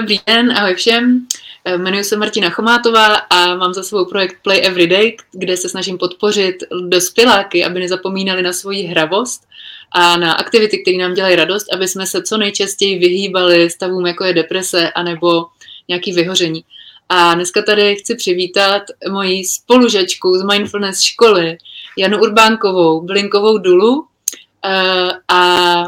Dobrý den, ahoj všem. Eh, jmenuji se Martina Chomátová a mám za svou projekt Play Everyday, kde se snažím podpořit dospěláky, aby nezapomínali na svoji hravost a na aktivity, které nám dělají radost, aby jsme se co nejčastěji vyhýbali stavům, jako je deprese anebo nějaký vyhoření. A dneska tady chci přivítat moji spolužačku z Mindfulness školy, Janu Urbánkovou, Blinkovou Dulu. Eh, a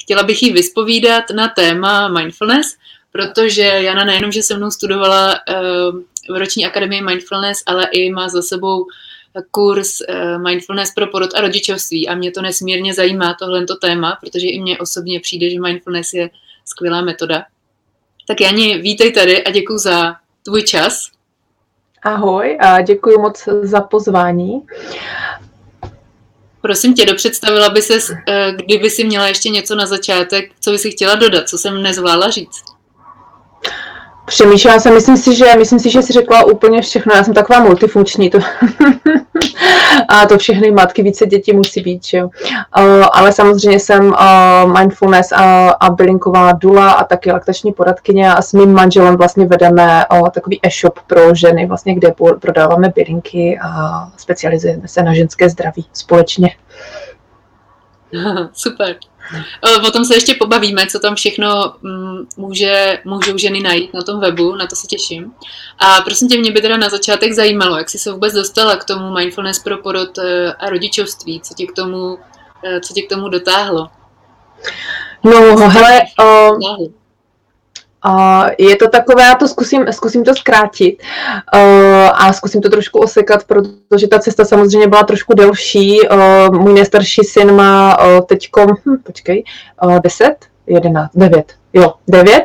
chtěla bych jí vyspovídat na téma mindfulness, protože Jana nejenom, že se mnou studovala v roční akademii mindfulness, ale i má za sebou kurz eh, mindfulness pro porod a rodičovství a mě to nesmírně zajímá tohle téma, protože i mně osobně přijde, že mindfulness je skvělá metoda. Tak Jani, vítej tady a děkuji za tvůj čas. Ahoj a děkuji moc za pozvání. Prosím tě, dopředstavila by se, eh, kdyby si měla ještě něco na začátek, co by si chtěla dodat, co jsem nezvládla říct. Přemýšlela jsem, myslím si, že, myslím si, že jsi řekla úplně všechno. Já jsem taková multifunkční. To a to všechny matky, více dětí musí být, že jo. Uh, ale samozřejmě jsem uh, mindfulness a, a bylinková dula a taky laktační poradkyně a s mým manželem vlastně vedeme uh, takový e-shop pro ženy, vlastně, kde prodáváme bylinky a specializujeme se na ženské zdraví společně. Super. O tom se ještě pobavíme, co tam všechno mm, může, můžou ženy najít na tom webu, na to se těším. A prosím tě, mě by teda na začátek zajímalo, jak jsi se vůbec dostala k tomu mindfulness pro porod e, a rodičovství, co tě k tomu, e, co tě k tomu dotáhlo? No, hele, uh, Uh, je to takové, já to zkusím, zkusím to zkrátit uh, a zkusím to trošku osekat, protože ta cesta samozřejmě byla trošku delší. Uh, můj nejstarší syn má uh, teďko, hm, počkej, uh, 10, 11, 9, jo, 9.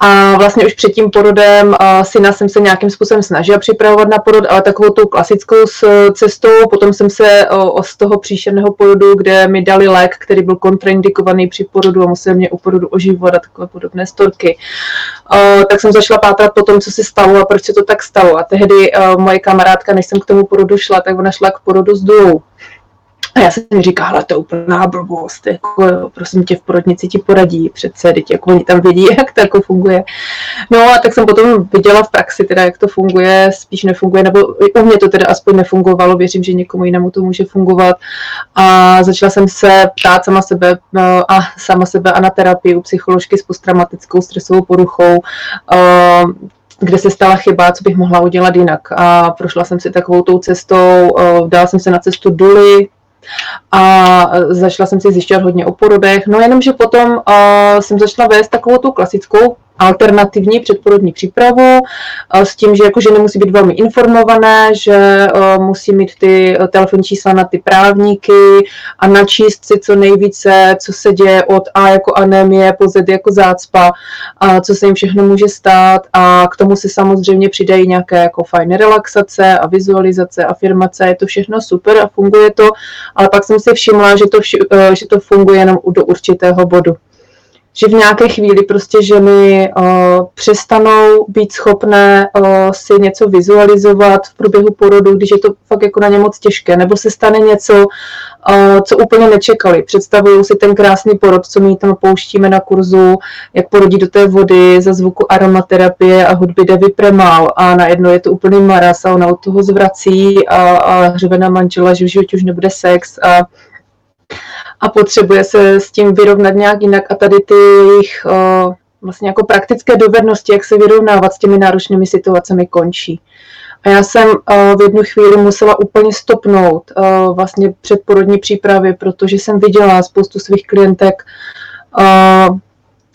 A vlastně už před tím porodem uh, syna jsem se nějakým způsobem snažila připravovat na porod, ale takovou tou klasickou cestou. Potom jsem se uh, z toho příšerného porodu, kde mi dali lék, který byl kontraindikovaný při porodu a musel mě u porodu oživovat a takové podobné storky. Tak jsem začala pátrat po tom, co se stalo a proč se to tak stalo. A tehdy moje kamarádka, než jsem k tomu porodu šla, tak ona šla k porodu s důlou. A já jsem mi říkala, to je úplná blbost, jako, prosím tě, v porodnici ti poradí přece, teď jako oni tam vědí, jak to jako funguje. No a tak jsem potom viděla v praxi teda, jak to funguje, spíš nefunguje, nebo u mě to teda aspoň nefungovalo, věřím, že někomu jinému to může fungovat. A začala jsem se ptát sama sebe no, a sama sebe a na terapii u psycholožky s posttraumatickou stresovou poruchou, kde se stala chyba, co bych mohla udělat jinak. A prošla jsem si takovou tou cestou, dala jsem se na cestu Duly, a začala jsem si zjišťovat hodně o porodech, no jenomže potom uh, jsem začala vést takovou tu klasickou alternativní předporodní přípravu s tím, že jako ženy musí být velmi informované, že musí mít ty telefonní čísla na ty právníky a načíst si co nejvíce, co se děje od A jako anémie po Z jako zácpa, a co se jim všechno může stát. A k tomu se samozřejmě přidají nějaké jako fajné relaxace a vizualizace, afirmace, je to všechno super a funguje to, ale pak jsem si všimla, že to, vši, že to funguje jenom do určitého bodu že v nějaké chvíli prostě ženy uh, přestanou být schopné uh, si něco vizualizovat v průběhu porodu, když je to fakt jako na ně moc těžké, nebo se stane něco, uh, co úplně nečekali. Představují si ten krásný porod, co my tam pouštíme na kurzu, jak porodí do té vody za zvuku aromaterapie a hudby Devi Premal a najednou je to úplný maras a ona od toho zvrací a, a hřebe na manžela, že v životě už nebude sex a a potřebuje se s tím vyrovnat nějak jinak a tady ty jejich uh, vlastně jako praktické dovednosti, jak se vyrovnávat s těmi náročnými situacemi, končí. A já jsem uh, v jednu chvíli musela úplně stopnout uh, vlastně předporodní přípravy, protože jsem viděla spoustu svých klientek,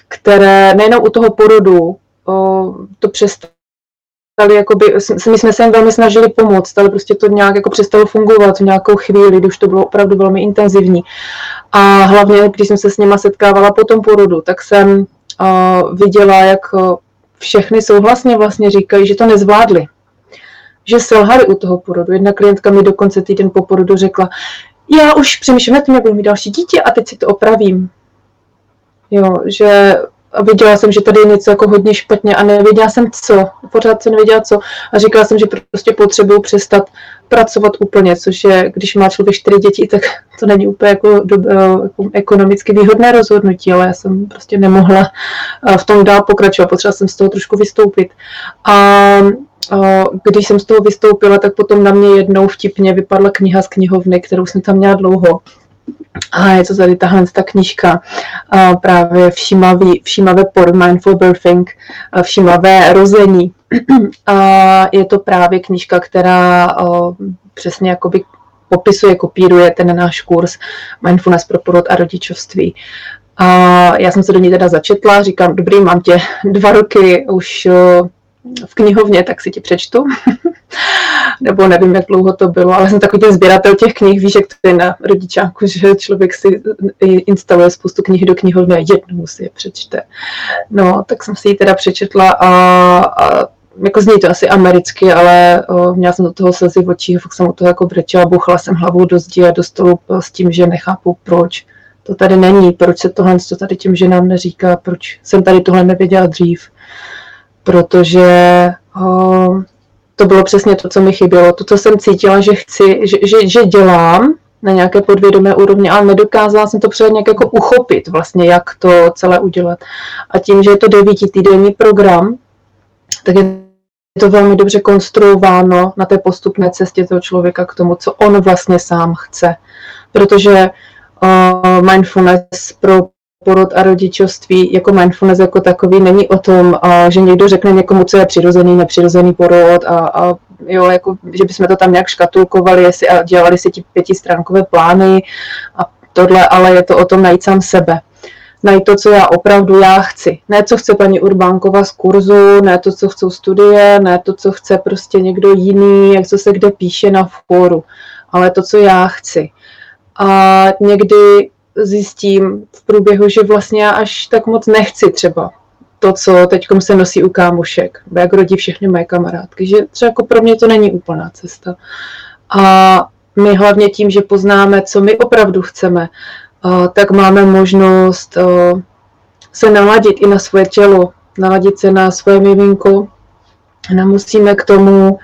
které nejenom u toho porodu to přestalo přestali, jakoby, my jsme se jim velmi snažili pomoct, ale prostě to nějak jako přestalo fungovat v nějakou chvíli, když to bylo opravdu velmi intenzivní. A hlavně, když jsem se s nima setkávala po tom porodu, tak jsem uh, viděla, jak všechny souhlasně vlastně říkají, že to nezvládli. Že selhali u toho porodu. Jedna klientka mi dokonce týden po porodu řekla, já už přemýšlím nad tím, jak budu mít další dítě a teď si to opravím. Jo, že viděla jsem, že tady je něco jako hodně špatně a nevěděla jsem co, pořád jsem nevěděla co a říkala jsem, že prostě potřebuju přestat pracovat úplně, což je, když má člověk čtyři děti, tak to není úplně jako, do, jako ekonomicky výhodné rozhodnutí, ale já jsem prostě nemohla v tom dál pokračovat, potřebovala jsem z toho trošku vystoupit. A když jsem z toho vystoupila, tak potom na mě jednou vtipně vypadla kniha z knihovny, kterou jsem tam měla dlouho. A je to tady tahle ta knížka právě všímavý, všímavé porn, mindful birthing, všímavé rození. A je to právě knížka, která přesně jakoby popisuje, kopíruje ten náš kurz Mindfulness pro porod a rodičovství. A já jsem se do ní teda začetla, říkám, dobrý, mám tě dva roky už v knihovně, tak si ti přečtu. Nebo nevím, jak dlouho to bylo, ale jsem takový ten sběratel těch knih, víš, jak to je na rodičáku, že člověk si instaluje spoustu knih do knihovny a jednou si je přečte. No, tak jsem si ji teda přečetla a, a jako zní to asi americky, ale o, měla jsem do toho slzy v očích, fakt jsem u toho jako brečela, buchla jsem hlavou do zdi a do stolu s tím, že nechápu proč to tady není, proč se tohle to tady těm ženám neříká, proč jsem tady tohle nevěděla dřív protože uh, to bylo přesně to, co mi chybělo. To, co jsem cítila, že chci, že, že, že dělám na nějaké podvědomé úrovni, ale nedokázala jsem to před nějak jako uchopit vlastně, jak to celé udělat. A tím, že je to devítitýdenní program, tak je to velmi dobře konstruováno na té postupné cestě toho člověka k tomu, co on vlastně sám chce. Protože uh, mindfulness pro porod a rodičovství jako mindfulness jako takový není o tom, že někdo řekne někomu, co je přirozený, nepřirozený porod a, a jo, jako, že bychom to tam nějak škatulkovali jestli, a dělali si ti pětistránkové plány a tohle, ale je to o tom najít sám sebe. Najít to, co já opravdu já chci. Ne, co chce paní Urbánkova z kurzu, ne to, co chcou studie, ne to, co chce prostě někdo jiný, jak co se kde píše na fóru, ale to, co já chci. A někdy zjistím v průběhu, že vlastně já až tak moc nechci třeba to, co teď se nosí u kámošek, jak rodí všechny moje kamarádky, že třeba jako pro mě to není úplná cesta. A my hlavně tím, že poznáme, co my opravdu chceme, tak máme možnost se naladit i na svoje tělo, naladit se na svoje miminko. Nemusíme k tomu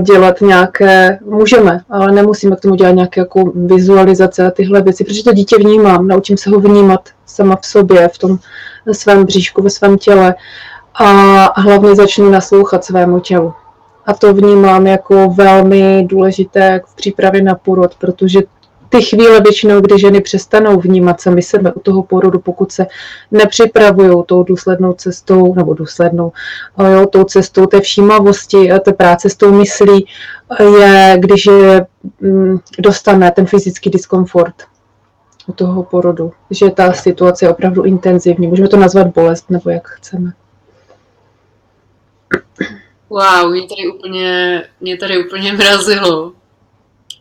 dělat nějaké, můžeme, ale nemusíme k tomu dělat nějaké jako vizualizace a tyhle věci, protože to dítě vnímám, naučím se ho vnímat sama v sobě, v tom svém bříšku, ve svém těle a hlavně začnu naslouchat svému tělu. A to vnímám jako velmi důležité v přípravě na porod, protože ty chvíle většinou, kdy ženy přestanou vnímat sami sebe u toho porodu, pokud se nepřipravují tou důslednou cestou, nebo důslednou, jo, tou cestou té všímavosti, té práce s tou myslí, je, když je, mm, dostane ten fyzický diskomfort u toho porodu, že ta situace je opravdu intenzivní. Můžeme to nazvat bolest, nebo jak chceme. Wow, mě tady úplně, mě tady úplně mrazilo.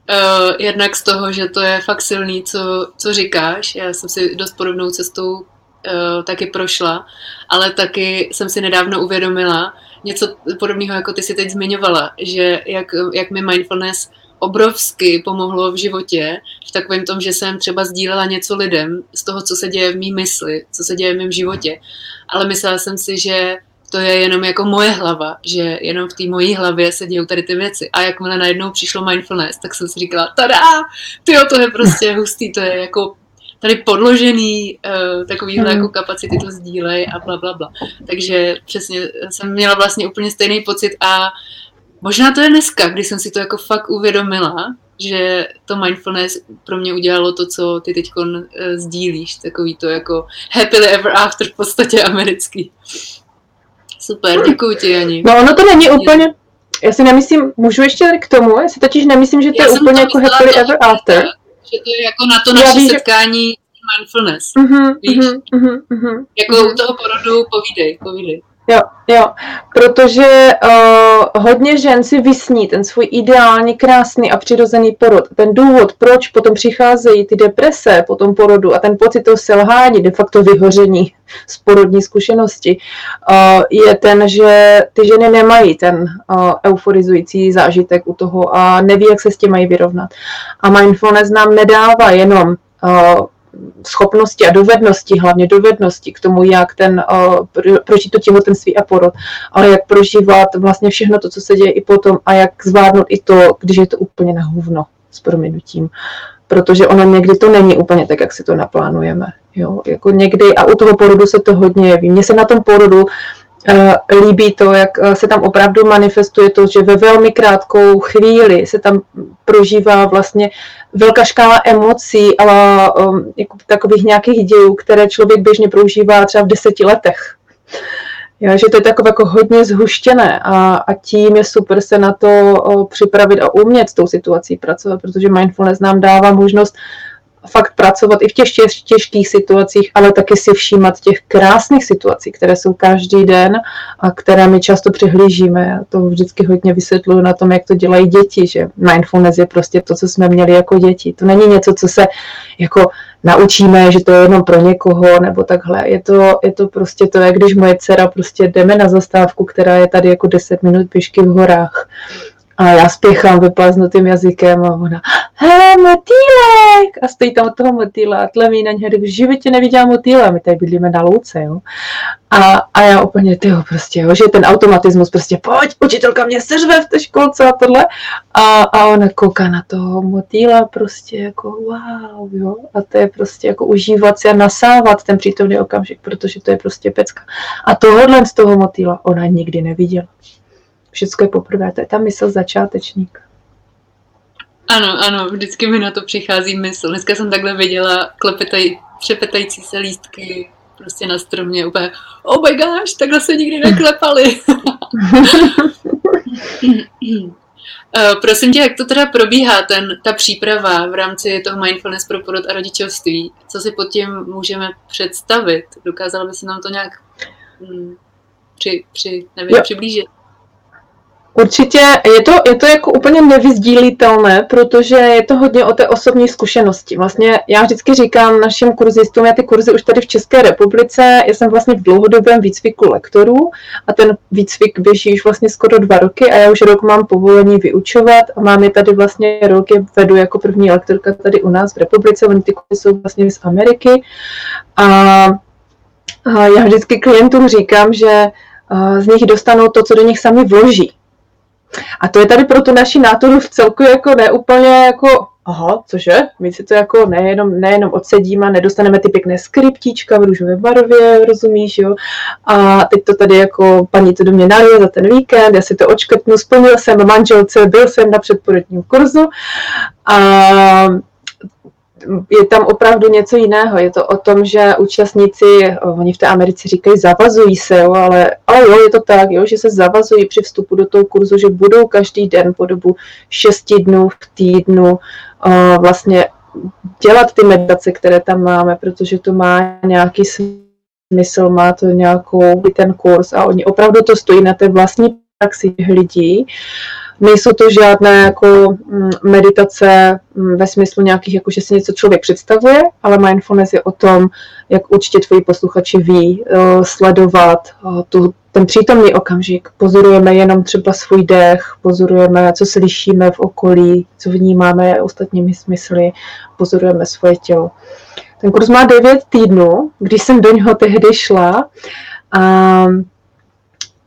Uh, jednak z toho, že to je fakt silný, co, co říkáš. Já jsem si dost podobnou cestou uh, taky prošla, ale taky jsem si nedávno uvědomila něco podobného, jako ty si teď zmiňovala, že jak, jak mi mindfulness obrovsky pomohlo v životě, v takovém tom, že jsem třeba sdílela něco lidem z toho, co se děje v mý mysli, co se děje v mém životě. Ale myslela jsem si, že to je jenom jako moje hlava, že jenom v té mojí hlavě se dějou tady ty věci. A jakmile najednou přišlo mindfulness, tak jsem si říkala, tada, ty to je prostě hustý, to je jako tady podložený, uh, takovýhle hmm. jako kapacity to sdílej a bla, bla, bla. Takže přesně jsem měla vlastně úplně stejný pocit a možná to je dneska, kdy jsem si to jako fakt uvědomila, že to mindfulness pro mě udělalo to, co ty teď uh, sdílíš, takový to jako happily ever after v podstatě americký. Super, děkuji ti, Jani. No ono to není úplně, já si nemyslím, můžu ještě k tomu, já si totiž nemyslím, že to já je úplně jako happily ever after. Že to je jako na to naše ví, setkání mindfulness, uh-huh, víš? Uh-huh, uh-huh, jako uh-huh. u toho porodu povídej, povídej. Jo, jo, protože uh, hodně žen si vysní ten svůj ideální, krásný a přirozený porod. Ten důvod, proč potom přicházejí ty deprese po tom porodu a ten pocit toho selhání, de facto vyhoření z porodní zkušenosti, uh, je ten, že ty ženy nemají ten uh, euforizující zážitek u toho a neví, jak se s tím mají vyrovnat. A mindfulness nám nedává jenom uh, schopnosti a dovednosti, hlavně dovednosti k tomu, jak ten, prožít to těhotenství a porod, ale jak prožívat vlastně všechno to, co se děje i potom a jak zvládnout i to, když je to úplně na hovno s prominutím. Protože ono někdy to není úplně tak, jak si to naplánujeme. Jo? Jako někdy, a u toho porodu se to hodně jeví. Mně se na tom porodu Eh, líbí to, jak eh, se tam opravdu manifestuje to, že ve velmi krátkou chvíli se tam prožívá vlastně velká škála emocí a um, jako takových nějakých dějů, které člověk běžně prožívá třeba v deseti letech. Já, že to je takové jako hodně zhuštěné a, a tím je super se na to o, připravit a umět s tou situací pracovat, protože mindfulness nám dává možnost fakt pracovat i v těch těžkých situacích, ale taky si všímat těch krásných situací, které jsou každý den a které my často přihlížíme. Já to vždycky hodně vysvětluji na tom, jak to dělají děti, že mindfulness je prostě to, co jsme měli jako děti. To není něco, co se jako naučíme, že to je jenom pro někoho, nebo takhle. Je to, je to prostě to, jak když moje dcera prostě jdeme na zastávku, která je tady jako 10 minut pěšky v horách a já spěchám vyplaznutým jazykem a ona, hele, motýlek! A stojí tam od toho motýla a tlemí na něho, v životě neviděla motýla, my tady bydlíme na louce, jo. A, a já úplně, tyjo, prostě, jo, že ten automatismus prostě, pojď, učitelka mě seřve v té školce a tohle. A, a ona kouká na toho motýla prostě jako wow, jo. A to je prostě jako užívat si a nasávat ten přítomný okamžik, protože to je prostě pecka. A tohohle z toho motýla ona nikdy neviděla všechno je poprvé, to je ta mysl začátečník. Ano, ano, vždycky mi na to přichází mysl. Dneska jsem takhle viděla klepetaj, přepetající se lístky prostě na stromě, úplně, oh my gosh, takhle se nikdy neklepali. Uh, prosím tě, jak to teda probíhá, ten, ta příprava v rámci toho mindfulness pro porod a rodičovství? Co si pod tím můžeme představit? Dokázala by se nám to nějak hm, při, při, nevím, přiblížit? Určitě je to, je to jako úplně nevyzdílitelné, protože je to hodně o té osobní zkušenosti. Vlastně já vždycky říkám našim kurzistům, já ty kurzy už tady v České republice, já jsem vlastně v dlouhodobém výcviku lektorů a ten výcvik běží už vlastně skoro dva roky a já už rok mám povolení vyučovat a mám je tady vlastně rok, je vedu jako první lektorka tady u nás v republice, oni ty kurzy jsou vlastně z Ameriky a, a já vždycky klientům říkám, že z nich dostanou to, co do nich sami vloží. A to je tady pro tu naši náturu v celku jako neúplně jako aha, cože? My si to jako nejenom, nejenom odsedíme, nedostaneme ty pěkné skriptíčka v růžové barvě, rozumíš, jo? A teď to tady jako paní to do mě nalije za ten víkend, já si to očkrtnu, splnil jsem manželce, byl jsem na předporodním kurzu a je tam opravdu něco jiného. Je to o tom, že účastníci, oni v té Americe říkají, zavazují se, jo, ale, ale jo, je to tak, jo, že se zavazují při vstupu do toho kurzu, že budou každý den po dobu šesti dnů v týdnu uh, vlastně dělat ty meditace, které tam máme, protože to má nějaký smysl, má to nějakou ten kurz a oni opravdu to stojí na té vlastní praxi lidí. Nejsou to žádné jako mm, meditace mm, ve smyslu nějakých, jako že si něco člověk představuje, ale mindfulness je o tom, jak určitě tvoji posluchači ví, eh, sledovat eh, tu, ten přítomný okamžik. Pozorujeme jenom třeba svůj dech, pozorujeme, co slyšíme v okolí, co vnímáme ostatními smysly, pozorujeme svoje tělo. Ten kurz má 9 týdnů, když jsem do něho tehdy šla, a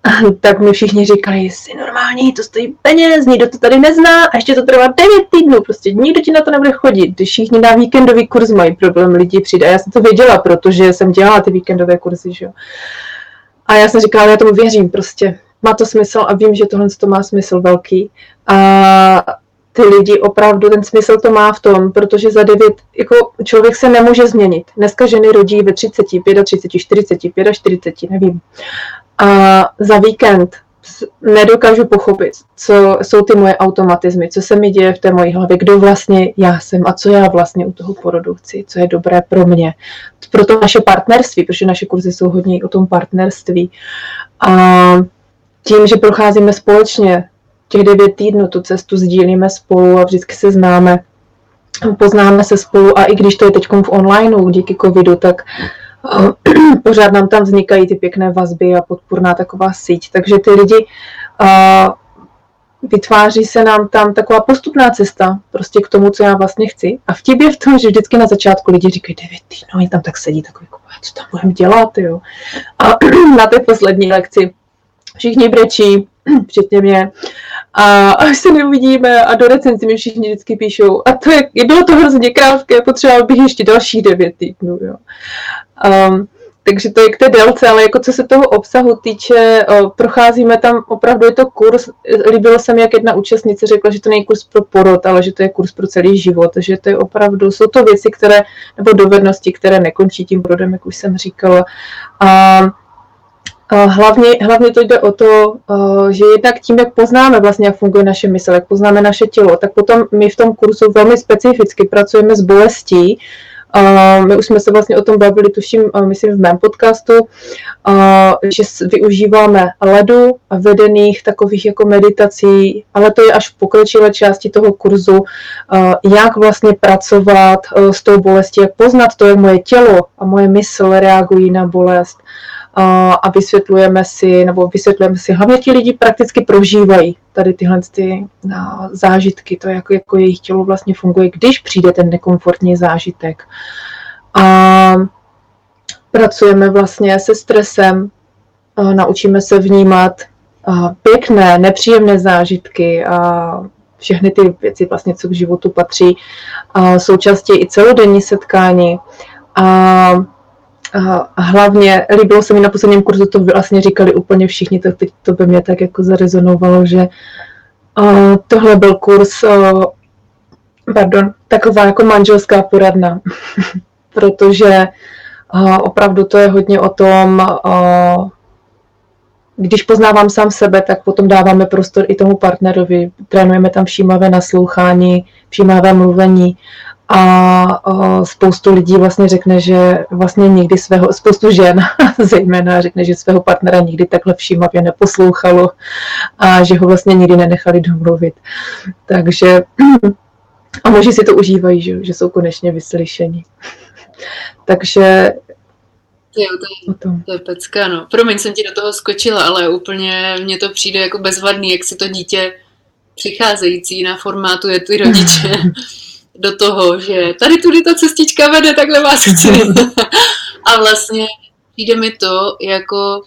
tak mi všichni říkali, jsi normální, to stojí peněz, nikdo to tady nezná a ještě to trvá 9 týdnů, prostě nikdo ti na to nebude chodit. Když všichni na víkendový kurz mají problém, lidi přijde. A já jsem to věděla, protože jsem dělala ty víkendové kurzy, že jo. A já jsem říkala, já tomu věřím prostě. Má to smysl a vím, že tohle to má smysl velký. A ty lidi opravdu, ten smysl to má v tom, protože za devět, jako člověk se nemůže změnit. Dneska ženy rodí ve 30, 35, 40, 45, nevím a za víkend nedokážu pochopit, co jsou ty moje automatizmy, co se mi děje v té mojí hlavě, kdo vlastně já jsem a co já vlastně u toho porodu chci, co je dobré pro mě, pro to naše partnerství, protože naše kurzy jsou hodně o tom partnerství. A tím, že procházíme společně těch devět týdnů, tu cestu sdílíme spolu a vždycky se známe, poznáme se spolu a i když to je teď v onlineu díky covidu, tak pořád nám tam vznikají ty pěkné vazby a podpůrná taková síť. Takže ty lidi vytváří se nám tam taková postupná cesta prostě k tomu, co já vlastně chci. A vtip je v tom, že vždycky na začátku lidi říkají, devět týdnů, oni tam tak sedí takový, co tam budeme dělat, jo. A na té poslední lekci všichni brečí, včetně mě. A až se neuvidíme a do recenzi mi všichni vždycky píšou. A to je, bylo to hrozně krátké, potřeboval bych ještě další devět týdnů. Jo. Um, takže to je k té délce, ale jako co se toho obsahu týče, procházíme tam, opravdu je to kurz, líbilo se mi, jak jedna účastnice řekla, že to není kurz pro porod, ale že to je kurz pro celý život, že to je opravdu, jsou to věci, které, nebo dovednosti, které nekončí tím porodem, jak už jsem říkala. A Hlavně, hlavně to jde o to, že jednak tím, jak poznáme vlastně, jak funguje naše mysl, jak poznáme naše tělo, tak potom my v tom kurzu velmi specificky pracujeme s bolestí, Uh, my už jsme se vlastně o tom bavili, tuším, uh, myslím v mém podcastu, že využíváme ledu vedených takových jako meditací, ale to je až v pokročilé části toho kurzu, jak vlastně pracovat s tou bolestí, jak poznat to, jak moje tělo a moje mysl reagují na bolest a vysvětlujeme si, nebo vysvětlujeme si, hlavně ti lidi prakticky prožívají tady tyhle ty zážitky, to jako, jako jejich tělo vlastně funguje, když přijde ten nekomfortní zážitek. A pracujeme vlastně se stresem, naučíme se vnímat pěkné, nepříjemné zážitky a všechny ty věci, vlastně, co k životu patří, součástí i celodenní setkání. A a hlavně líbilo se mi na posledním kurzu, to vlastně říkali úplně všichni, tak teď to by mě tak jako zarezonovalo, že uh, tohle byl kurz, uh, pardon, taková jako manželská poradna, protože uh, opravdu to je hodně o tom, uh, když poznávám sám sebe, tak potom dáváme prostor i tomu partnerovi. Trénujeme tam všímavé naslouchání, všímavé mluvení a spoustu lidí vlastně řekne, že vlastně nikdy svého, spoustu žen zejména řekne, že svého partnera nikdy takhle všímavě neposlouchalo a že ho vlastně nikdy nenechali domluvit. Takže a muži si to užívají, že, že jsou konečně vyslyšeni. Takže Jo, to, je, to je pecka, no. Promiň, jsem ti do toho skočila, ale úplně mně to přijde jako bezvadný, jak si to dítě přicházející na formátu je ty rodiče do toho, že tady tudy ta cestička vede, takhle vás chci. a vlastně přijde mi to jako,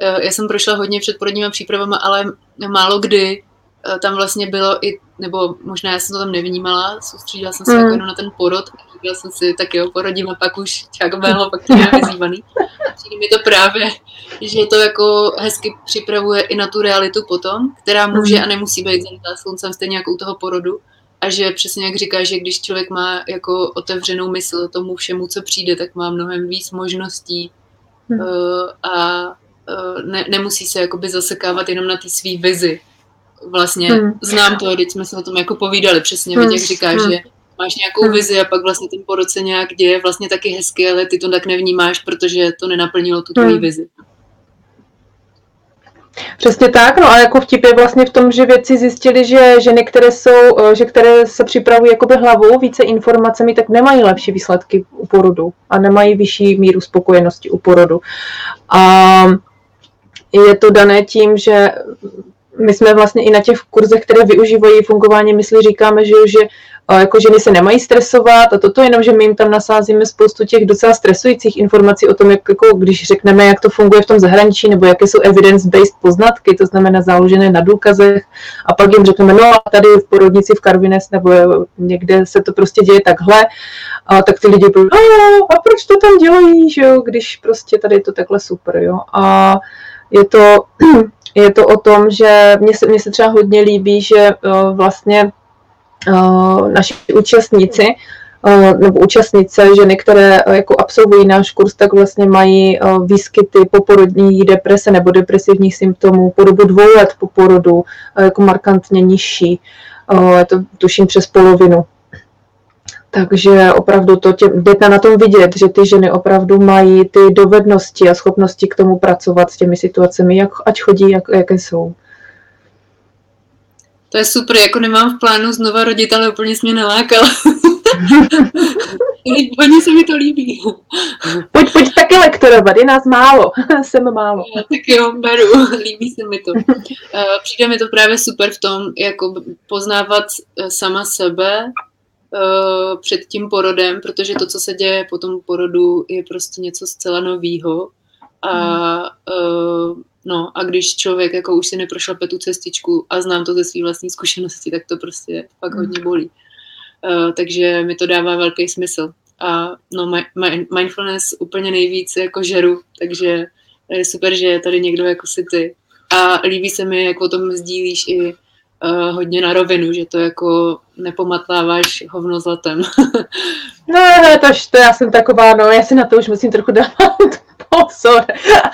eh, já jsem prošla hodně před porodníma přípravama, ale málo kdy eh, tam vlastně bylo i, nebo možná já jsem to tam nevnímala, soustředila jsem se mm. jako jenom na ten porod a říkala jsem si, tak jo, porodím a pak už čak bylo, pak to je vyzývaný. Přijde mi to právě, že to jako hezky připravuje i na tu realitu potom, která může mm. a nemusí být zalitá sluncem stejně jako u toho porodu a že přesně jak říká, že když člověk má jako otevřenou mysl tomu všemu, co přijde, tak má mnohem víc možností hmm. uh, a uh, ne, nemusí se jakoby zasekávat jenom na té svý vizi. Vlastně hmm. znám to, když jsme se o tom jako povídali, přesně, hmm. jak říkáš, hmm. že máš nějakou hmm. vizi a pak vlastně ten porod se nějak děje vlastně taky hezky, ale ty to tak nevnímáš, protože to nenaplnilo tu tvoji hmm. vizi. Přesně tak, no a jako vtip je vlastně v tom, že vědci zjistili, že ženy, které, jsou, eh, že které se připravují jakoby hlavou více informacemi, tak nemají lepší výsledky u porodu a nemají vyšší míru spokojenosti u porodu. A je to dané tím, že my jsme vlastně i na těch kurzech, které využívají fungování mysli, říkáme, že, že jako ženy se nemají stresovat a toto jenom, že my jim tam nasázíme spoustu těch docela stresujících informací o tom, jak, jako, když řekneme, jak to funguje v tom zahraničí, nebo jaké jsou evidence-based poznatky, to znamená založené na důkazech, a pak jim řekneme, no a tady v porodnici v Karvines nebo někde se to prostě děje takhle, a tak ty lidi budou, a proč to tam dělají, že jo, když prostě tady je to takhle super, jo. A je to, je to o tom, že mně se, mně se třeba hodně líbí, že vlastně Eh, naši účastníci eh, nebo účastnice, ženy, které eh, jako absolvují náš kurz, tak vlastně mají výskyty poporodní deprese nebo depresivních symptomů po dobu dvou let po porodu jako markantně nižší. To tuším přes polovinu. Takže opravdu to tě, jde na tom vidět, že ty ženy opravdu mají ty dovednosti a schopnosti k tomu pracovat s těmi situacemi, jak, ať chodí, jak, jaké jsou. To je super, jako nemám v plánu znova rodit, ale úplně jsi mě nalákal. Hodně se mi to líbí. Pojď, pojď taky lektorovat. je nás málo, jsem málo. Já, tak jo, beru, líbí se mi to. Eh, přijde mi to právě super v tom, jako poznávat eh, sama sebe uh, před tím porodem, protože to, co se děje po tom porodu, je prostě něco zcela novýho. A, uh, no, a když člověk jako už si neprošel tu cestičku a znám to ze své vlastní zkušenosti, tak to prostě fakt hmm. hodně bolí. Uh, takže mi to dává velký smysl. A no, mindfulness úplně nejvíc jako žeru, takže je super, že je tady někdo jako si ty. A líbí se mi, jak o tom sdílíš i uh, hodně na rovinu, že to jako nepomatláváš hovno zlatem. no, ne, to, to já jsem taková, no, já si na to už musím trochu dávat pozor,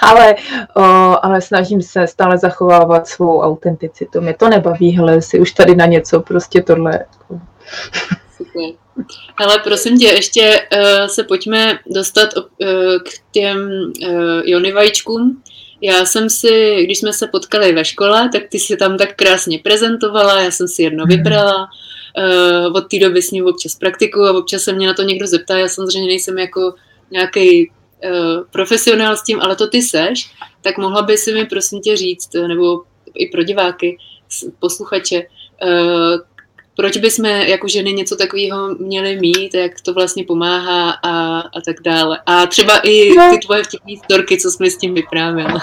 ale, o, ale snažím se stále zachovávat svou autenticitu. Mě to nebaví, hele, si už tady na něco, prostě tohle. Jako. Ale prosím tě, ještě uh, se pojďme dostat uh, k těm uh, Jony vajíčkům. Já jsem si, když jsme se potkali ve škole, tak ty si tam tak krásně prezentovala, já jsem si jedno mhm. vybrala. Uh, od té doby s ním občas praktikuju a občas se mě na to někdo zeptá. Já samozřejmě nejsem jako nějaký profesionál s tím, ale to ty seš, tak mohla by si mi prosím tě říct, nebo i pro diváky, posluchače, uh, proč bychom jako ženy něco takového měli mít, jak to vlastně pomáhá a, a tak dále. A třeba i no. ty tvoje vtipné storky, co jsme s tím vyprávěli.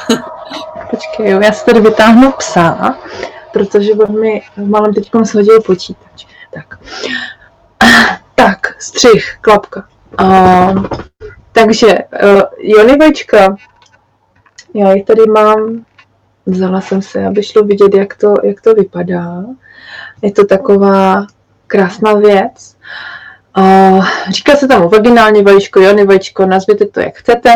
Počkej, jo, já si tady vytáhnu psa, protože on mi malem teď shodil počítač. Tak. Tak, střih, klapka. Uh, takže uh, Jonivečka, já ji tady mám, vzala jsem se, aby šlo vidět, jak to, jak to vypadá. Je to taková krásná věc. Uh, říká se tam vaginální vajíčko, jony vajíčko, nazvěte to jak chcete.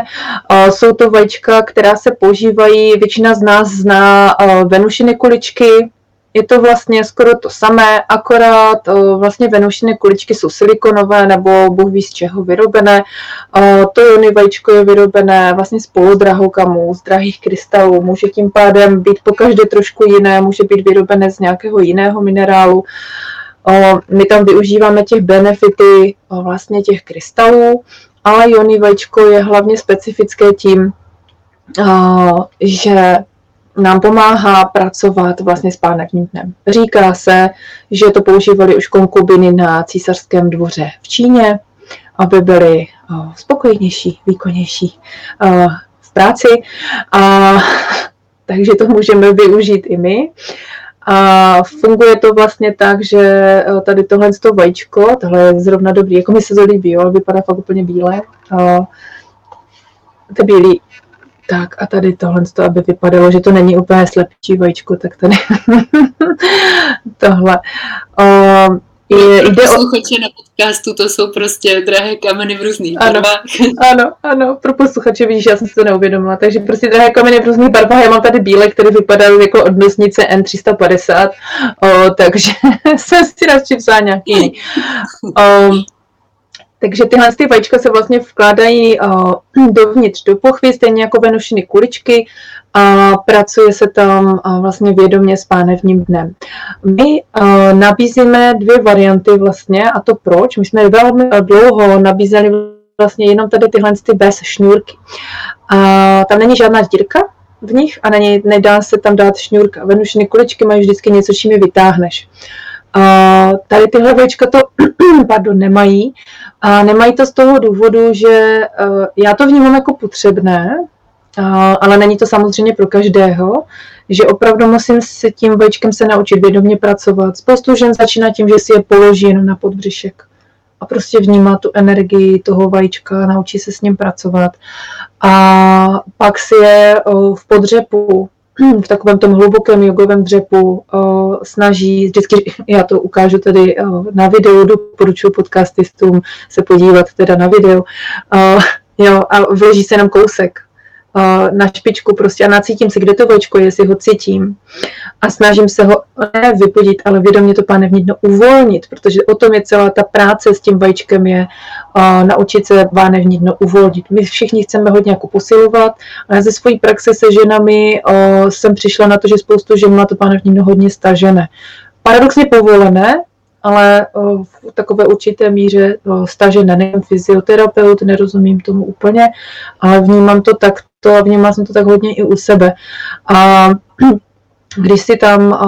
Uh, jsou to vajíčka, která se používají, většina z nás zná uh, venušiny kuličky, je to vlastně skoro to samé, akorát vlastně venušiny kuličky jsou silikonové nebo bůh ví z čeho vyrobené. To jony vajíčko je vyrobené vlastně z polodrahokamů, z drahých krystalů, může tím pádem být po každé trošku jiné, může být vyrobené z nějakého jiného minerálu. My tam využíváme těch benefity vlastně těch krystalů, ale jony vajíčko je hlavně specifické tím, že nám pomáhá pracovat vlastně s pánevním dnem. Říká se, že to používali už konkubiny na císařském dvoře v Číně, aby byli spokojenější, výkonnější v práci. A, takže to můžeme využít i my. A funguje to vlastně tak, že tady tohle to vajíčko, tohle je zrovna dobrý, jako mi se to líbí, jo, vypadá fakt úplně bílé. To bílý tak a tady tohle, aby vypadalo, že to není úplně slepčí vajíčko, tak tady tohle. O, je, pro jde posluchače o... na podcastu to jsou prostě drahé kameny v různých ano, barvách. Ano, ano, pro posluchače vidíš, já jsem si to neuvědomila. Takže prostě drahé kameny v různých barvách. Já mám tady bílé, které vypadají jako odnosnice N350, o, takže jsem si radši vzala nějaký jiný. O, takže tyhle ty vajíčka se vlastně vkládají uh, dovnitř do pochvy, stejně jako venušiny kuličky a pracuje se tam uh, vlastně vědomě s pánevním dnem. My uh, nabízíme dvě varianty vlastně a to proč? My jsme velmi dlouho nabízeli vlastně jenom tady tyhle ty bez šňůrky. A tam není žádná dírka, v nich a není, nedá se tam dát šňůrka. Venušiny kuličky mají vždycky něco, čím je vytáhneš. A tady tyhle vajíčka to pardon, nemají. A nemají to z toho důvodu, že uh, já to vnímám jako potřebné, uh, ale není to samozřejmě pro každého, že opravdu musím se tím vajíčkem se naučit vědomě pracovat. Spoustu žen začíná tím, že si je položí jen na podbřišek a prostě vnímá tu energii toho vajíčka, naučí se s ním pracovat. A pak si je uh, v podřepu v takovém tom hlubokém jogovém dřepu uh, snaží, vždycky já to ukážu tady uh, na videu, doporučuji podcastistům se podívat teda na video, uh, jo, a vloží se jenom kousek na špičku prostě a nacítím si, kde to vočko je, jestli ho cítím. A snažím se ho ne vypudit, ale vědomě to páne vnitřno uvolnit, protože o tom je celá ta práce s tím vajíčkem je uh, naučit se páne vnitřno uvolnit. My všichni chceme hodně jako posilovat, ale ze svojí praxe se ženami uh, jsem přišla na to, že spoustu žen má to páne vnitřno hodně stažené. Paradoxně povolené, ale v takové určité míře stažené. Nejsem fyzioterapeut, nerozumím tomu úplně, ale vnímám to takto a vnímám jsem to tak hodně i u sebe. A když si tam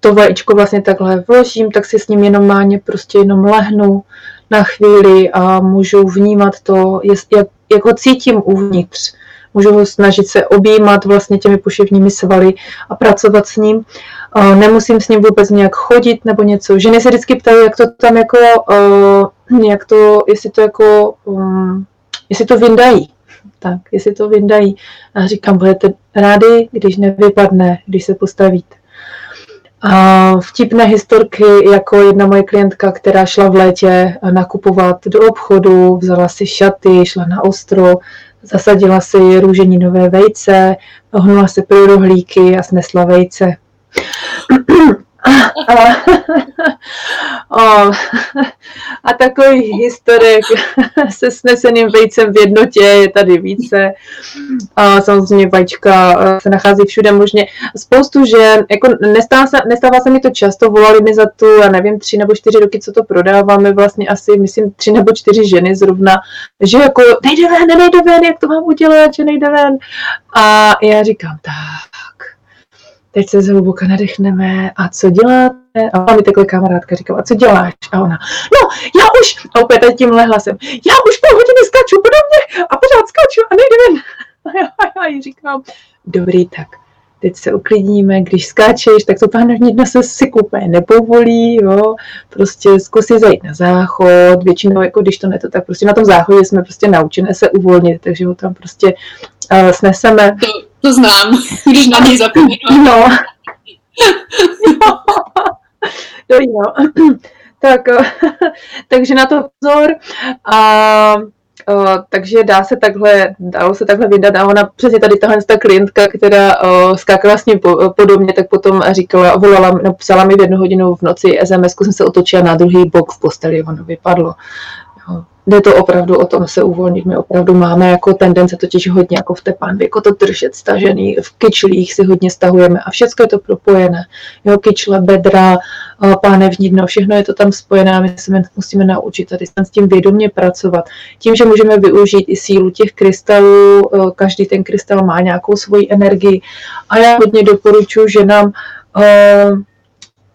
to vajíčko vlastně takhle vložím, tak si s ním jenom máně prostě jenom lehnu na chvíli a můžu vnímat to, jak, jak ho cítím uvnitř. Můžu ho snažit se objímat vlastně těmi poševními svaly a pracovat s ním. Nemusím s ním vůbec nějak chodit nebo něco. Ženy se vždycky ptají, jak to tam jako, jak to, jestli to jako, um, jestli to vyndají. Tak, jestli to vyndají. A říkám, budete rádi, když nevypadne, když se postavíte. A vtipné historky, jako jedna moje klientka, která šla v létě nakupovat do obchodu, vzala si šaty, šla na ostro, zasadila si růženinové vejce, ohnula se pro rohlíky a snesla vejce. a, a, takových historek se sneseným vejcem v jednotě je tady více. A samozřejmě vajíčka se nachází všude možně. Spoustu žen, jako nestává se, nestává se mi to často, volali mi za tu, já nevím, tři nebo čtyři roky, co to prodáváme, vlastně asi, myslím, tři nebo čtyři ženy zrovna, že jako nejde ven, nejde ven, jak to mám udělat, že nejde ven. A já říkám, tak, teď se zhluboka nadechneme a co děláte? A mi takhle kamarádka říkala, a co děláš? A ona, no, já už, a opět tímhle hlasem, já už půl hodiny skáču podobně a pořád skáču a nejde ven. A já, já jí říkám, dobrý, tak teď se uklidníme, když skáčeš, tak to pánevní dno se si úplně nepovolí, jo, prostě zkusí zajít na záchod, většinou, jako když to ne to, tak prostě na tom záchodě jsme prostě naučené se uvolnit, takže ho tam prostě uh, sneseme. To, znám, když na něj zapomenu. No. no, no. tak, eh, takže na to pozor. A Uh, takže dá se takhle, dalo se takhle vydat a ona přesně tady tahle ta klientka, která uh, skákala s ním po, podobně, tak potom říkala, volala, napsala mi v jednu hodinu v noci SMS, jsem se otočila na druhý bok v posteli, ono vypadlo jde to opravdu o tom se uvolnit. My opravdu máme jako tendence totiž hodně jako v té pánvi, jako to držet stažený, v kyčlích si hodně stahujeme a všechno je to propojené. Jo, kyčle, bedra, pánevní dno, všechno je to tam spojené a my se musíme naučit tady s tím vědomě pracovat. Tím, že můžeme využít i sílu těch krystalů, každý ten krystal má nějakou svoji energii a já hodně doporučuji, že nám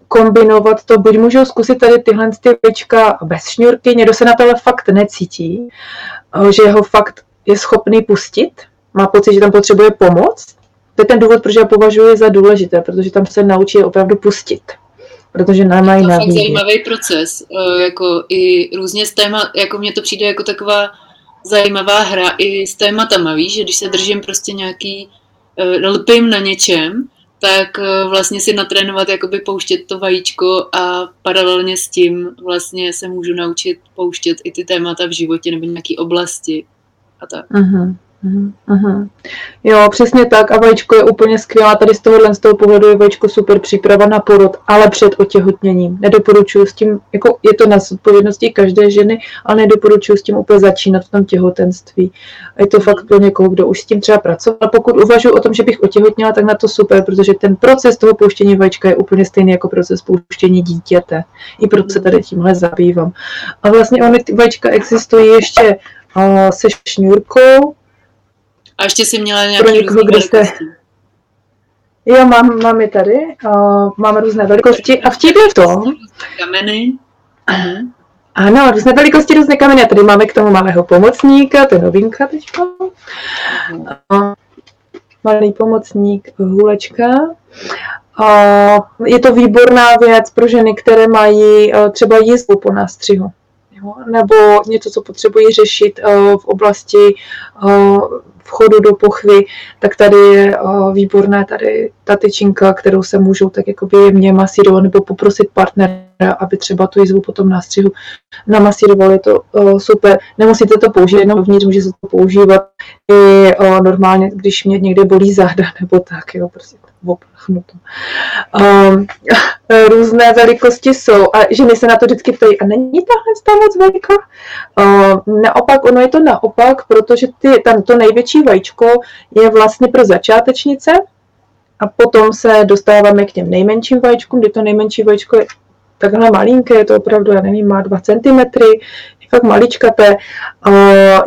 kombinovat to, buď můžou zkusit tady tyhle ty pečka bez šňůrky, někdo se na tohle fakt necítí, eh, že ho fakt je schopný pustit, má pocit, že tam potřebuje pomoc. To je ten důvod, proč já považuji za důležité, protože tam se naučí opravdu pustit. Protože nám mají To je zajímavý proces, eh, jako i různě s téma, jako mně to přijde jako taková zajímavá hra i s tématama, víš, že když se držím prostě nějaký, eh, lpím na něčem, tak eh, vlastně si natrénovat, jakoby pouštět to vajíčko a paralelně s tím vlastně se můžu naučit pouštět i ty témata v životě nebo nějaké oblasti a tak. Uh-huh. Uh-huh. Jo, přesně tak. A vajíčko je úplně skvělá. Tady z tohohle z toho pohledu je vajíčko super příprava na porod, ale před otěhotněním. Nedoporučuji s tím, jako je to na zodpovědnosti každé ženy, ale nedoporučuji s tím úplně začínat v tom těhotenství. A je to fakt pro někoho, kdo už s tím třeba pracoval. Pokud uvažuji o tom, že bych otěhotněla, tak na to super, protože ten proces toho pouštění vajíčka je úplně stejný jako proces pouštění dítěte. I proto se tady tímhle zabývám. A vlastně ony ty vajíčka existují ještě se šňůrkou, a ještě si měla nějaký někoho, kdo jste... Jo, mám, mám je tady. Uh, máme různé velikosti. A vtip je v tom... Kameny. Uh-huh. Ano, různé velikosti, různé kameny. A tady máme k tomu malého pomocníka, to je novinka teď. Uh, malý pomocník, hůlečka. Uh, je to výborná věc pro ženy, které mají uh, třeba jízdu po nástřihu. Jo? Nebo něco, co potřebují řešit uh, v oblasti uh, vchodu do pochvy, tak tady je výborná tady ta tyčinka, kterou se můžou tak jakoby jemně masírovat nebo poprosit partnera, aby třeba tu jizvu potom na střihu namasíroval, je to super. Nemusíte to použít jenom vnitř, může se to používat i normálně, když mě někde bolí záda nebo tak, jo, prostě oprchnu to. Um, různé velikosti jsou a ženy se na to vždycky ptají, a není tahle ta moc veliká? Um, naopak, ono je to naopak, protože ty, tam to největší vajíčko je vlastně pro začátečnice a potom se dostáváme k těm nejmenším vajíčkům, kdy to nejmenší vajíčko je takhle malinké, je to opravdu, já nevím, má dva centimetry, je fakt maličkaté.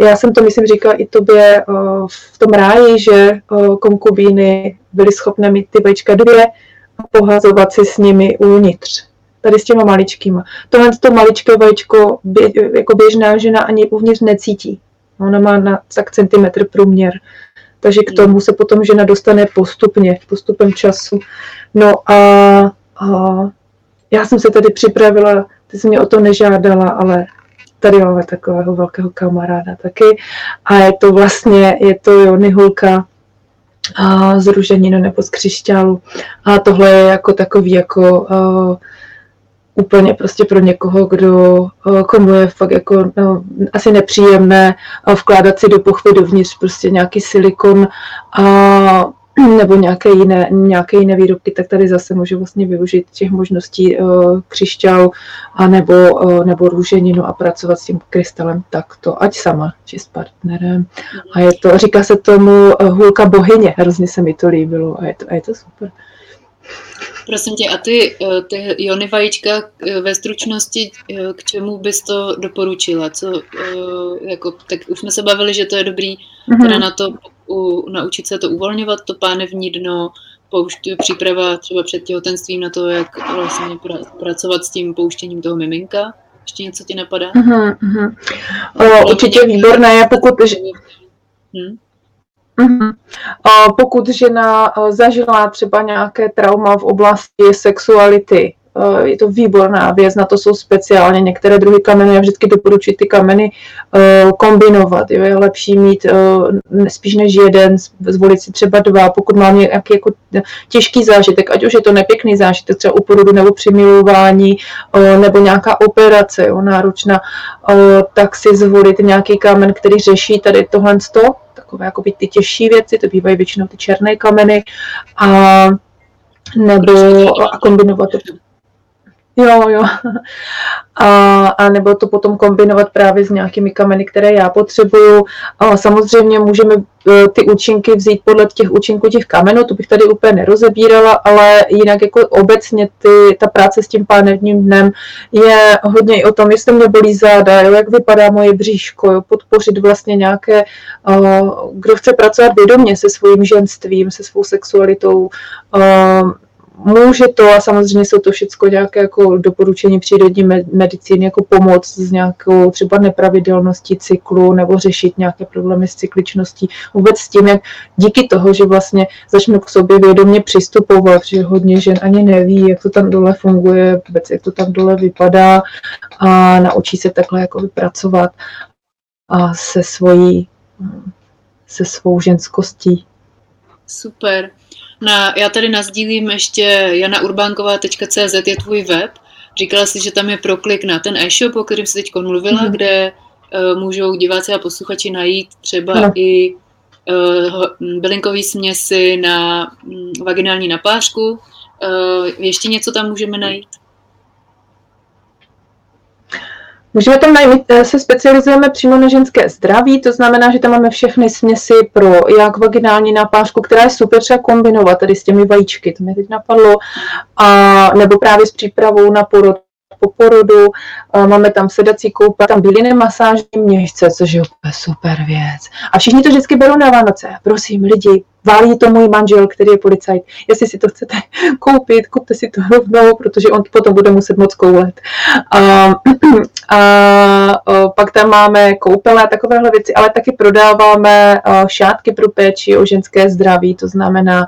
Já jsem to, myslím, říkala i tobě v tom ráji, že konkubíny byly schopné mít ty vajíčka dvě a pohazovat si s nimi uvnitř. Tady s těma maličkýma. Tohle to maličké vajíčko bě, jako běžná žena ani uvnitř necítí. Ona má na tak centimetr průměr. Takže k tomu se potom žena dostane postupně, postupem času. No a, a já jsem se tady připravila, ty jsi mě o to nežádala, ale tady máme takového velkého kamaráda taky. A je to vlastně, je to Jony Hulka a z Ruženinu nebo z křišťálu. A tohle je jako takový jako uh, úplně prostě pro někoho, kdo, komu je fakt jako no, asi nepříjemné vkládat si do pochvy dovnitř prostě nějaký silikon a nebo nějaké jiné, nějaké jiné výrobky, tak tady zase může vlastně využít těch možností uh, křišťál a nebo, uh, nebo růženinu a pracovat s tím krystalem takto, ať sama, či s partnerem. A je to, říká se tomu uh, hůlka bohyně, hrozně se mi to líbilo a je to, a je to super. Prosím tě, a ty, ty jony vajíčka ve stručnosti, k čemu bys to doporučila? Co, jako, tak už jsme se bavili, že to je dobrý mm-hmm. teda na to u, naučit se to uvolňovat, to pánevní dno, poušť, příprava třeba před těhotenstvím na to, jak vlastně pra, pracovat s tím pouštěním toho miminka. Ještě něco ti napadá? Uh-huh, uh-huh. O, určitě výborné, pokud... Hmm? Uh-huh. O, pokud žena zažila třeba nějaké trauma v oblasti sexuality, je to výborná věc, na to jsou speciálně některé druhy kamenů, já vždycky doporučuji ty kameny eh, kombinovat, jo, je lepší mít eh, spíš než jeden, zvolit si třeba dva, pokud mám nějaký jako těžký zážitek, ať už je to nepěkný zážitek, třeba u porodu nebo při milování, nebo nějaká operace jo, náročná, tak si zvolit nějaký kámen, který řeší tady tohle takové jako ty těžší věci, to bývají většinou ty černé kameny, a nebo a kombinovat to. Jo, jo. A, a nebo to potom kombinovat právě s nějakými kameny, které já potřebuju. A samozřejmě můžeme e, ty účinky vzít podle těch účinků těch kamenů, to bych tady úplně nerozebírala, ale jinak jako obecně ty, ta práce s tím pánevním dnem je hodně i o tom, jestli mě bolí záda, jo, jak vypadá moje bříško, jo, podpořit vlastně nějaké, uh, kdo chce pracovat vědomě se svým ženstvím, se svou sexualitou, uh, může to a samozřejmě jsou to všechno nějaké jako doporučení přírodní medicíny, jako pomoc s nějakou třeba nepravidelností cyklu nebo řešit nějaké problémy s cykličností. Vůbec s tím, jak díky toho, že vlastně začnu k sobě vědomě přistupovat, že hodně žen ani neví, jak to tam dole funguje, vůbec jak to tam dole vypadá a naučí se takhle jako vypracovat a se svojí se svou ženskostí. Super. Na, já tady nazdílím ještě janaurbánková.cz je tvůj web. Říkala jsi, že tam je proklik na ten e-shop, o kterém jsi teď mluvila, mm. kde uh, můžou diváci a posluchači najít třeba no. i uh, bylinkové směsi na um, vaginální napářku. Uh, ještě něco tam můžeme najít? Tam najít, eh, se specializujeme přímo na ženské zdraví, to znamená, že tam máme všechny směsi pro jak vaginální napářku, která je super třeba kombinovat tady s těmi vajíčky, to mi teď napadlo, a, nebo právě s přípravou na porod po porodu, máme tam sedací koupa, tam byliny masážní měšce, což je super věc. A všichni to vždycky berou na Vánoce. Prosím, lidi, válí to můj manžel, který je policajt. Jestli si to chcete koupit, kupte si to rovnou, protože on potom bude muset moc koulet. A, a, a pak tam máme koupele a takovéhle věci, ale taky prodáváme šátky pro péči o ženské zdraví, to znamená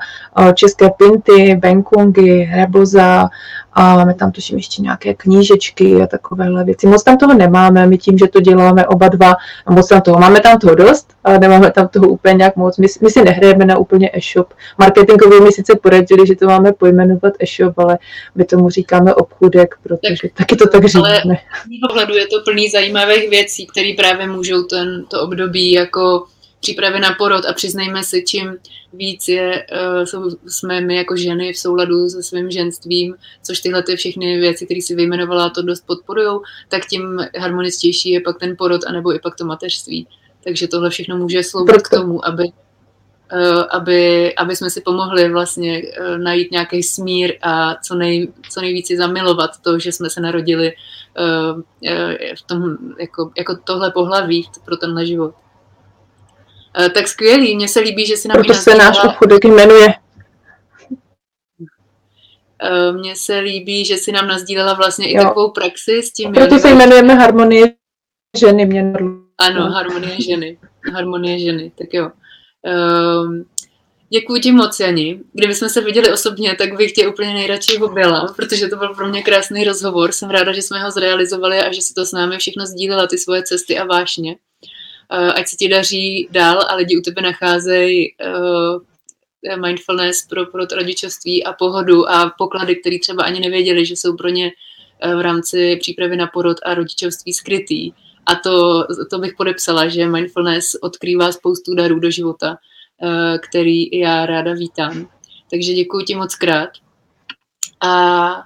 české pinty, benkungy, reboza, a máme tam tuším ještě nějaké knížečky a takovéhle věci. Moc tam toho nemáme, my tím, že to děláme oba dva, moc tam toho máme tam toho dost, ale nemáme tam toho úplně nějak moc. My, my si nehrajeme na úplně e-shop. Marketingově mi sice poradili, že to máme pojmenovat e-shop, ale my tomu říkáme obchůdek, protože tak, taky to tak říkáme. Ale z pohledu je to plný zajímavých věcí, které právě můžou ten, to období jako přípravy na porod a přiznejme si, čím víc je, uh, jsou, jsme my jako ženy v souladu se svým ženstvím, což tyhle ty všechny věci, které si vyjmenovala, to dost podporují, tak tím harmoničtější je pak ten porod, anebo i pak to mateřství. Takže tohle všechno může sloužit k tomu, aby aby, aby jsme si pomohli vlastně najít nějaký smír a co, nej, co nejvíce zamilovat to, že jsme se narodili v tom, jako, jako tohle pohlaví pro tenhle život. Tak skvělý, mně se líbí, že si nám Proto se náš obchodek jmenuje. Mně se líbí, že si nám nazdílela vlastně jo. i takovou praxi s tím. Proto se jmenujeme Harmonie ženy. Mě ano, Harmonie ženy. Harmonie ženy, tak jo. Um, Děkuji ti moc, Jani. Kdybychom se viděli osobně, tak bych tě úplně nejradši objela, protože to byl pro mě krásný rozhovor. Jsem ráda, že jsme ho zrealizovali a že si to s námi všechno sdílela, ty svoje cesty a vášně. Uh, ať se ti daří dál a lidi u tebe nacházejí uh, mindfulness pro, pro to rodičovství a pohodu a poklady, které třeba ani nevěděli, že jsou pro ně uh, v rámci přípravy na porod a rodičovství skrytý. A to, to bych podepsala, že mindfulness odkrývá spoustu darů do života Eh, který já ráda vítám. Takže děkuji ti moc krát. A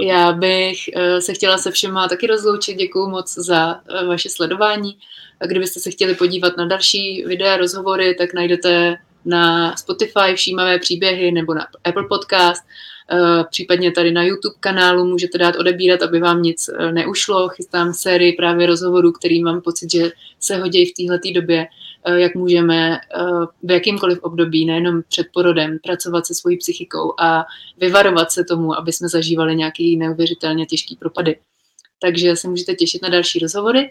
já bych eh, se chtěla se všema taky rozloučit. Děkuji moc za eh, vaše sledování. A kdybyste se chtěli podívat na další videa, rozhovory, tak najdete na Spotify všímavé příběhy nebo na Apple Podcast. Případně tady na YouTube kanálu můžete dát odebírat, aby vám nic neušlo. Chystám sérii právě rozhovorů, který mám pocit, že se hodí v této době Eh, jak můžeme eh, v jakýmkoliv období, nejenom před porodem, pracovat se svojí psychikou a vyvarovat se tomu, aby jsme zažívali nějaký neuvěřitelně těžký propady. Takže se můžete těšit na další rozhovory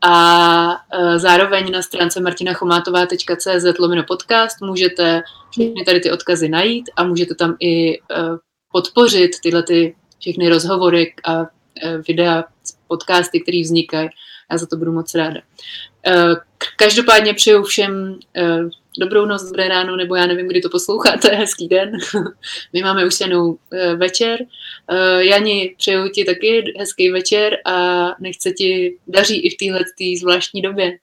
a zároveň na stránce martinachomátová.cz lomino podcast můžete všechny tady ty odkazy najít a můžete tam i podpořit tyhle ty všechny rozhovory a videa, podcasty, které vznikají. Já za to budu moc ráda. Eh, každopádně přeju všem eh, dobrou noc, dobré ráno, nebo já nevím, kdy to posloucháte, hezký den. My máme už jenom eh, večer. Jani, přeju ti taky hezký večer a nechce ti daří i v téhle zvláštní době.